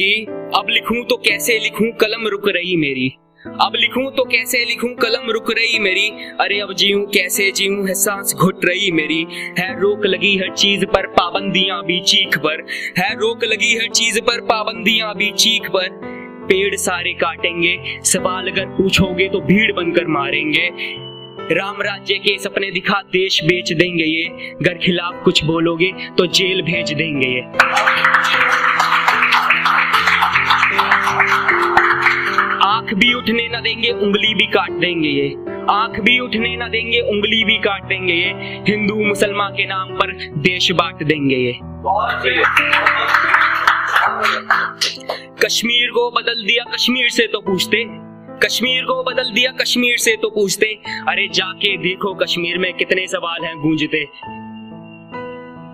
कि अब लिखूं तो कैसे लिखूं कलम रुक रही मेरी? अब लिखूं तो कैसे लिखूं कलम रुक रही मेरी? अरे अब जीऊं कैसे जीऊं है सांस घुट रही मेरी? है रोक लगी हर चीज़ पर पाबंदियाँ भी चीख पर है रोक लगी हर चीज़ पर पाबंदियाँ भी चीख पर पेड़ सारे काटेंगे, सवाल अगर पूछोगे तो भीड़ बनकर मारेंगे। राम राज्य के सपने दिखा देश बेच देंगे ये। अगर खिलाफ कुछ बोलोगे तो जेल भेज देंगे ये। आँख भी उठने न देंगे, उंगली भी काट देंगे ये। आँख भी उठने न देंगे, उंगली भी काट देंगे ये। हिंदू मुसलमान के नाम पर देश बांट देंगे ये। कश्मीर को बदल दिया कश्मीर से तो पूछते। कश्मीर को बदल दिया कश्मीर से तो पूछते। अरे जाके देखो कश्मीर में कितने सवाल हैं गूंजते।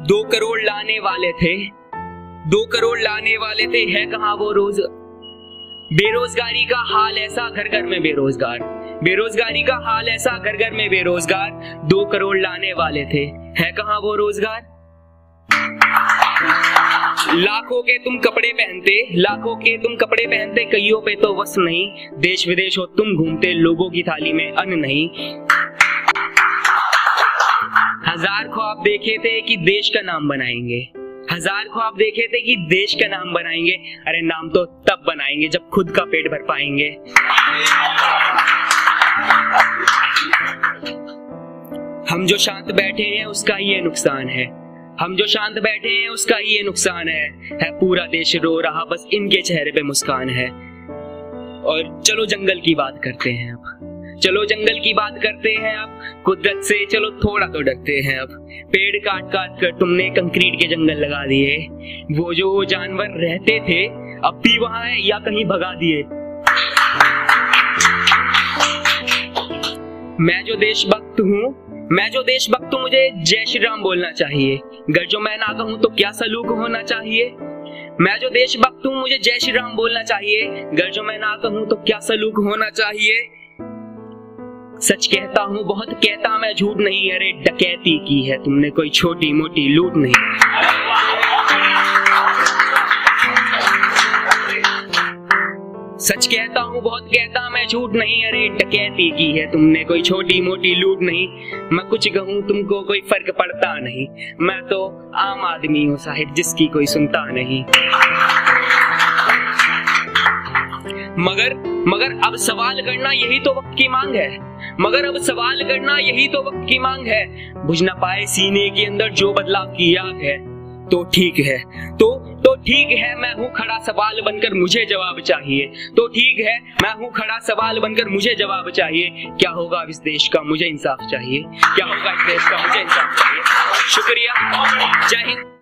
दो करोड़ लाने वाले थे। दो करोड़ लाने वाले थे, है कहा वो रोज? बेरोजगारी का हाल ऐसा घर घर में बेरोजगार। बेरोजगारी का हाल ऐसा घर घर में बेरोजगार। दो करोड़ लाने वाले थे। है कहा वो रोज़गार? लाखों के तुम कपड़े पहनते, लाखों के तुम कपड़े पहनते, कईयों पे तो वस नहीं। देश विदेश हो, तुम घूमते, लोगों की थाली में अन्न नहीं। हज़ार ख्वाब देखे थे कि देश का नाम बनाएँगे। हज़ार ख्वाब देखे थे कि देश का नाम बनाएँगे। अरे नाम तो तब बनाएँगे, जब खुद का पेट भर पाएँगे। हम जो शांत बैठे हैं, उसका ये नुकसान है। हम जो शांत बैठे हैं, उसका ये नुकसान है। है पूरा देश रो रहा, बस इनके चेहरे पे मुस्कान है। और चलो जंगल की बात करते हैं अब। चलो जंगल की बात करते हैं अब। कुदरत से चलो थोड़ा तो डरते हैं अब। पेड़ काट काट कर तुमने कंक्रीट के जंगल लगा दिए। वो जो जानवर रहते थे, अब भी वहाँ है या कहीं भगा दिए? मैं जो देशभक्त हूँ, मैं जो देशभक्त हूँ, मुझे जय श्री राम बोलना चाहिए। अगर जो मैं ना कहूँ तो क्या सलूक होना चाहिए? मैं जो देशभक्त हूँ, मुझे जय श्री राम बोलना चाहिए। अगर जो मैं ना कहूँ तो क्या सलूक होना चाहिए? सच कहता हूँ, बहुत कहता मैं, झूठ नहीं, अरे डकैती की है तुमने, कोई छोटी मोटी लूट नहीं। सच कहता हूँ, बहुत कहता मैं, झूठ नहीं, अरे डकैती की है तुमने, कोई छोटी मोटी लूट नहीं। मैं कुछ कहूँ, तुमको कोई फ़र्क पड़ता नहीं। मैं तो आम आदमी हूँ, साहिब, जिसकी कोई सुनता नहीं। मगर मगर अब सवाल करना यही तो वक्त की मांग है। मगर अब सवाल करना यही तो वक्त की मांग है। बुझ ना पाए सीने के अंदर जो बदलाव की आग है। तो ठीक है। तो तो ठीक है, मैं हूँ खड़ा सवाल बनकर मुझे जवाब चाहिए। तो ठीक है, मैं हूँ खड़ा सवाल बनकर मुझे जवाब चाहिए। क्या होगा इस देश का मुझे इंसाफ चाहिए? क्या होगा इस देश का मुझे इंसाफ चाहिए? शुक्रिया। जय हिंद।